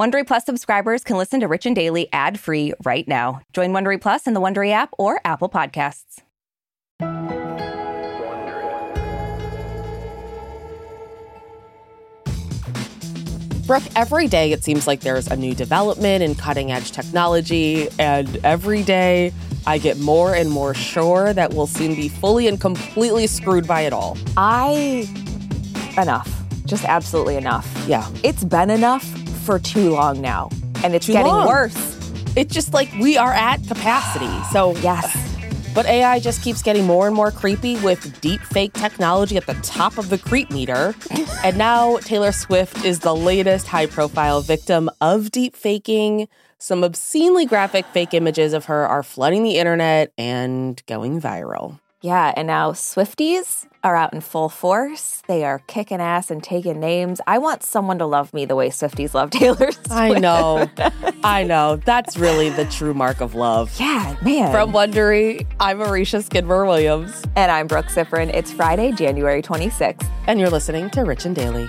Wondery Plus subscribers can listen to Rich and Daily ad-free right now. Join Wondery Plus in the Wondery app or Apple Podcasts. Brooke, every day it seems like there's a new development in cutting edge technology, and every day I get more and more sure that we'll soon be fully and completely screwed by it all. I enough. Just absolutely enough. Yeah. It's been enough for too long now. And it's Too getting long. worse. It's just like we are at capacity. So, Yes. but AI just keeps getting more and more creepy with deep fake technology at the top of the creep meter. and now Taylor Swift is the latest high profile victim of deep faking. Some obscenely graphic fake images of her are flooding the internet and going viral. Yeah, and now Swifties are out in full force. They are kicking ass and taking names. I want someone to love me the way Swifties love Taylor Swift. I know. I know. That's really the true mark of love. Yeah, man. From Wondery, I'm Marisha Skidmore Williams, and I'm Brooke Siffrinn. It's Friday, January 26th. and you're listening to Rich and Daily.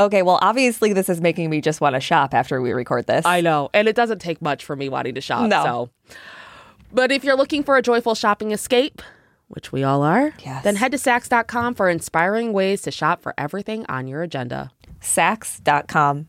Okay, well, obviously, this is making me just want to shop after we record this. I know, and it doesn't take much for me wanting to shop. No. So, but if you're looking for a joyful shopping escape, which we all are, Yes. then head to Saks.com for inspiring ways to shop for everything on your agenda. Saks.com.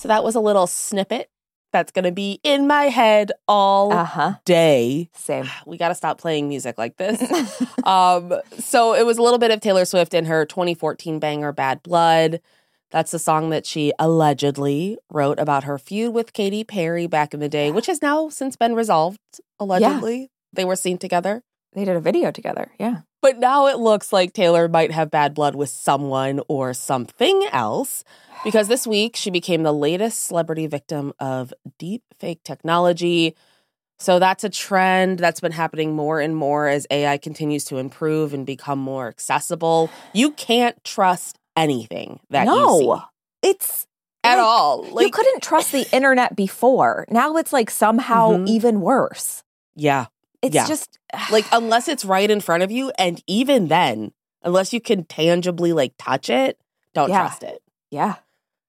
So that was a little snippet that's going to be in my head all huh. day. Same. we got to stop playing music like this. um, so it was a little bit of Taylor Swift in her 2014 banger Bad Blood. That's the song that she allegedly wrote about her feud with Katy Perry back in the day, which has now since been resolved. Allegedly, they were seen together. They did a video together. Yeah. But now it looks like Taylor might have bad blood with someone or something else because this week she became the latest celebrity victim of deep fake technology. So that's a trend that's been happening more and more as AI continues to improve and become more accessible. You can't trust anything that you see no. It's at like, all. you couldn't trust the internet before. Now it's like somehow Mhm. even worse. yeah, It's Yeah. just like unless it's right in front of you, and even then, unless you can tangibly like touch it, don't Yeah. trust it. yeah.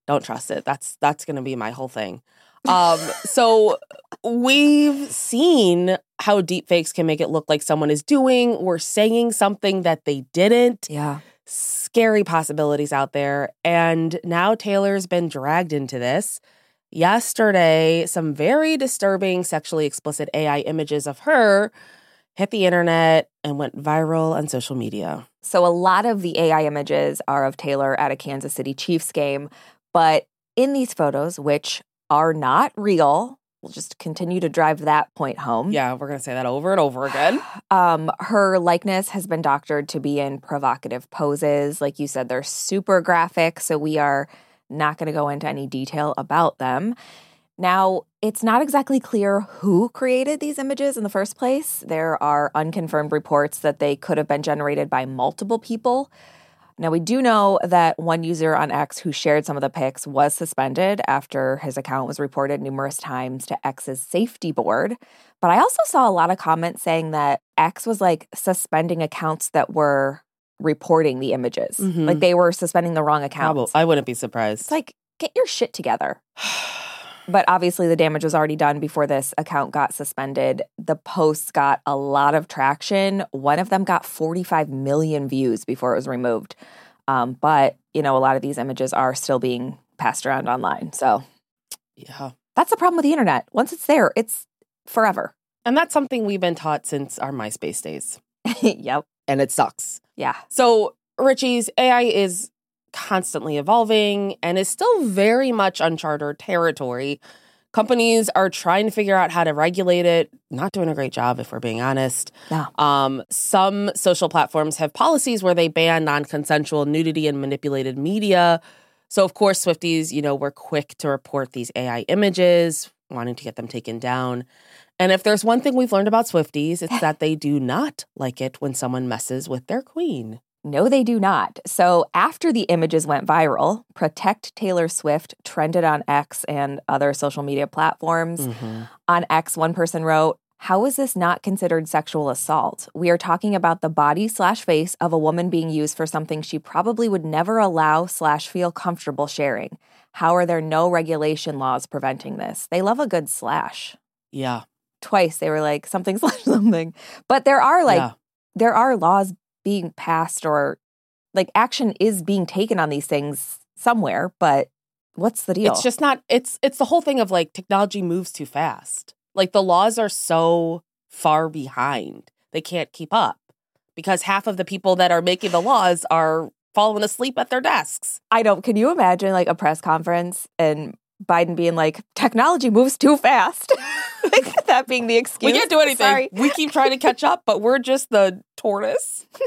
don't trust it. That's that's going to be my whole thing. Um, so we've seen how deepfakes can make it look like someone is doing or saying something that they didn't. Yeah. Scary possibilities out there. And now Taylor's been dragged into this. Yesterday, some very disturbing sexually explicit AI images of her hit the internet and went viral on social media. So a lot of the AI images are of Taylor at a Kansas City Chiefs game, but in these photos, which are not real, we'll just continue to drive that point home. Yeah, we're going to say that over and over again. Um, her likeness has been doctored to be in provocative poses. Like you said, they're super graphic, so we are not going to go into any detail about them. Now, it's not exactly clear who created these images in the first place. There are unconfirmed reports that they could have been generated by multiple people. Now, we do know that one user on X who shared some of the pics was suspended after his account was reported numerous times to X's safety board. But I also saw a lot of comments saying that X was like suspending accounts that were reporting the images. Mhm. Like they were suspending the wrong Probably. accounts. I wouldn't be surprised. It's like, get your shit together. But obviously, the damage was already done before this account got suspended. The posts got a lot of traction. One of them got 45 million views before it was removed. Um, but, you know, a lot of these images are still being passed around online. So yeah. that's the problem with the internet. Once it's there, it's forever. And that's something we've been taught since our MySpace days. yep. And it sucks. Yeah. So, Richie's AI is constantly evolving and is still very much uncharted territory. Companies are trying to figure out how to regulate it, not doing a great job, if we're being honest. No. Um, some social platforms have policies where they ban non consensual nudity and manipulated media. So, of course, Swifties, you know, were quick to report these AI images, wanting to get them taken down. And if there's one thing we've learned about Swifties, it's that they do not like it when someone messes with their queen. No, they do not. So, after the images went viral, Protect Taylor Swift trended on X and other social media platforms. Mm-hmm. On X, one person wrote, How is this not considered sexual assault? We are talking about the body slash face of a woman being used for something she probably would never allow slash feel comfortable sharing. How are there no regulation laws preventing this? They love a good slash. Yeah. Twice they were like something slash something. But there are like yeah. there are laws being passed or like action is being taken on these things somewhere, but what's the deal? It's just not it's it's the whole thing of like technology moves too fast. Like the laws are so far behind. They can't keep up because half of the people that are making the laws are falling asleep at their desks. I don't can you imagine like a press conference and Biden being like, technology moves too fast. like that being the excuse. We can't do anything. Sorry. We keep trying to catch up, but we're just the tortoise.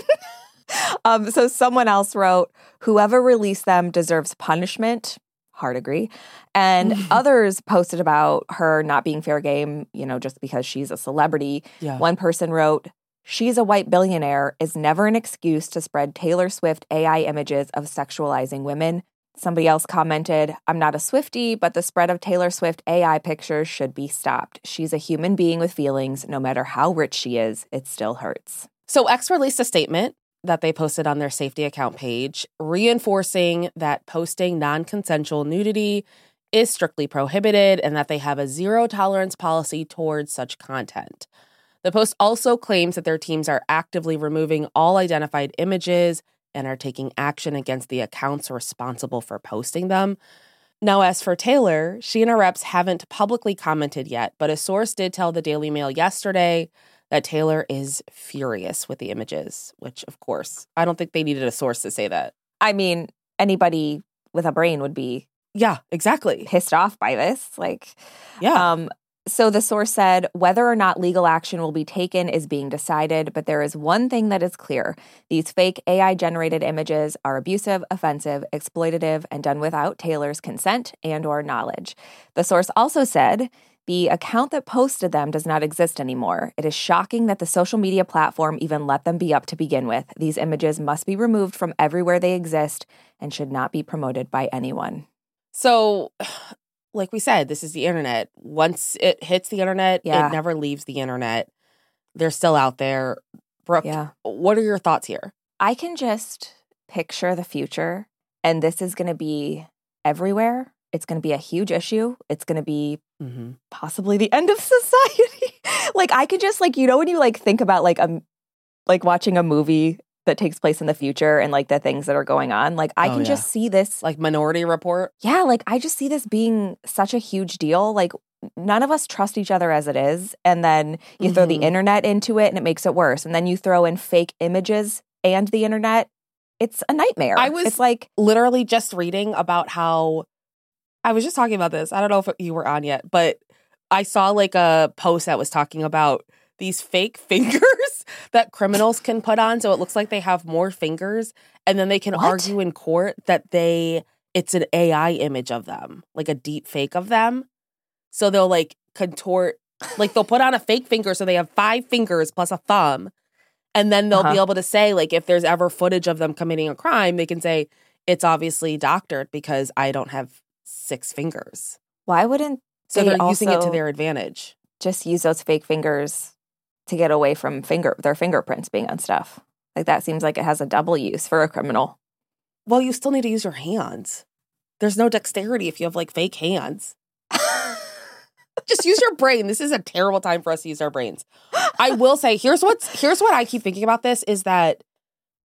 Um, so someone else wrote, whoever released them deserves punishment. Hard agree. And others posted about her not being fair game, you know, just because she's a celebrity. Yeah. One person wrote, She's a white billionaire is never an excuse to spread Taylor Swift AI images of sexualizing women. Somebody else commented, I'm not a Swifty, but the spread of Taylor Swift AI pictures should be stopped. She's a human being with feelings. No matter how rich she is, it still hurts. So X released a statement that they posted on their safety account page, reinforcing that posting non consensual nudity is strictly prohibited and that they have a zero tolerance policy towards such content. The post also claims that their teams are actively removing all identified images and are taking action against the accounts responsible for posting them. Now, as for Taylor, she and her reps haven't publicly commented yet, but a source did tell the Daily Mail yesterday that Taylor is furious with the images, which, of course, I don't think they needed a source to say that. I mean, anybody with a brain would be Yeah, exactly. pissed off by this. Like, Yeah. Um, so the source said whether or not legal action will be taken is being decided, but there is one thing that is clear. These fake AI generated images are abusive, offensive, exploitative, and done without Taylor's consent and or knowledge. The source also said the account that posted them does not exist anymore. It is shocking that the social media platform even let them be up to begin with. These images must be removed from everywhere they exist and should not be promoted by anyone. so, like we said, this is the internet. Once it hits the internet, Yeah. it never leaves the internet. They're still out there. Brooke, Yeah. what are your thoughts here? I can just picture the future, and this is going to be everywhere. It's going to be a huge issue. It's going to be Mm-hmm. possibly the end of society. like I could just like you know when you like think about like um like watching a movie that takes place in the future and like the things that are going on. Like I Oh, can yeah. just see this Like Minority Report? yeah, like I just see this being such a huge deal. Like none of us trust each other as it is. And then you throw the Mhm. internet into it and it makes it worse. And then you throw in fake images and the internet. It's a nightmare. I was- it's like, literally just reading about how I was just talking about this. I don't know if you were on yet, but I saw like a post that was talking about these fake fingers that criminals can put on so it looks like they have more fingers and then they can What? argue in court that they it's an AI image of them, like a deep fake of them. So they'll like contort like they'll put on a fake finger so they have five fingers plus a thumb and then they'll be Uh-huh. able to say like if there's ever footage of them committing a crime, they can say it's obviously doctored because I don't have six fingers. Why wouldn't So They they're using it to their advantage. just use those fake fingers to get away from finger their fingerprints being on stuff? Like that seems like it has a double use for a criminal. Well, you still need to use your hands. There's no dexterity if you have like fake hands. Just use your brain. This is a terrible time for us to use our brains. I will say, here's what's here's what I keep thinking about this is that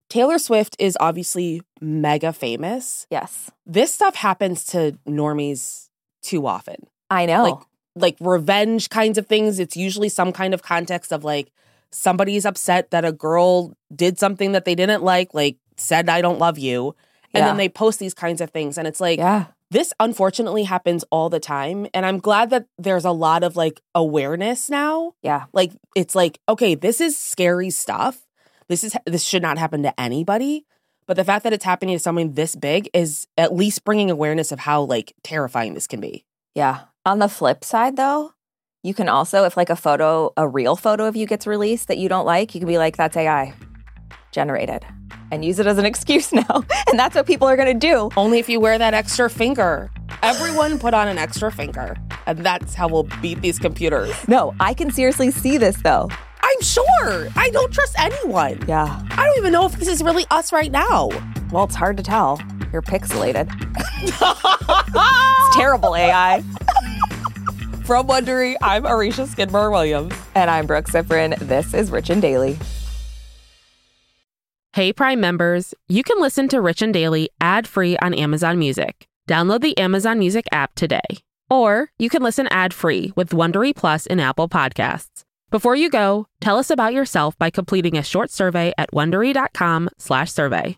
Taylor Swift is obviously mega famous. Yes. This stuff happens to normies too often. I know. Like like revenge kinds of things. It's usually some kind of context of like somebody's upset that a girl did something that they didn't like, like said I don't love you. And Yeah. then they post these kinds of things. And it's like yeah. this unfortunately happens all the time. And I'm glad that there's a lot of like awareness now. Yeah. Like it's like, okay, this is scary stuff. This is this should not happen to anybody. But the fact that it's happening to someone this big is at least bringing awareness of how like terrifying this can be. Yeah. On the flip side, though, you can also, if like a photo, a real photo of you gets released that you don't like, you can be like, that's AI generated and use it as an excuse now. and that's what people are going to do. Only if you wear that extra finger. Everyone put on an extra finger. And that's how we'll beat these computers. No, I can seriously see this though. I'm sure. I don't trust anyone. Yeah. I don't even know if this is really us right now. Well, it's hard to tell. You're pixelated. it's terrible, AI. From Wondery, I'm Aricia Skidmore Williams. And I'm Brooke Siffrinn. This is Rich and Daily. Hey Prime members, you can listen to Rich and Daily ad-free on Amazon Music. Download the Amazon Music app today. Or you can listen ad-free with Wondery Plus in Apple Podcasts. Before you go, tell us about yourself by completing a short survey at wondery.com/survey.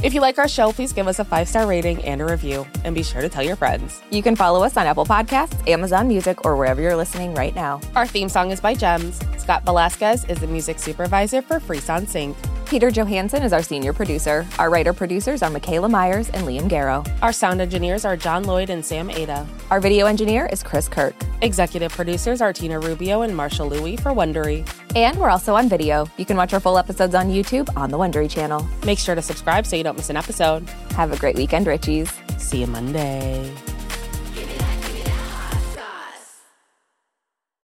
If you like our show, please give us a five star rating and a review. And be sure to tell your friends. You can follow us on Apple Podcasts, Amazon Music, or wherever you're listening right now. Our theme song is by Gems. Scott Velasquez is the music supervisor for Free Sound Sync. Peter Johansson is our senior producer. Our writer producers are Michaela Myers and Liam Garrow. Our sound engineers are John Lloyd and Sam Ada. Our video engineer is Chris Kirk. Executive producers are Tina Rubio and Marshall Louie for Wondery. And we're also on video. You can watch our full episodes on YouTube on the Wondery channel. Make sure to subscribe so you don't miss an episode. Have a great weekend, Richies. See you Monday.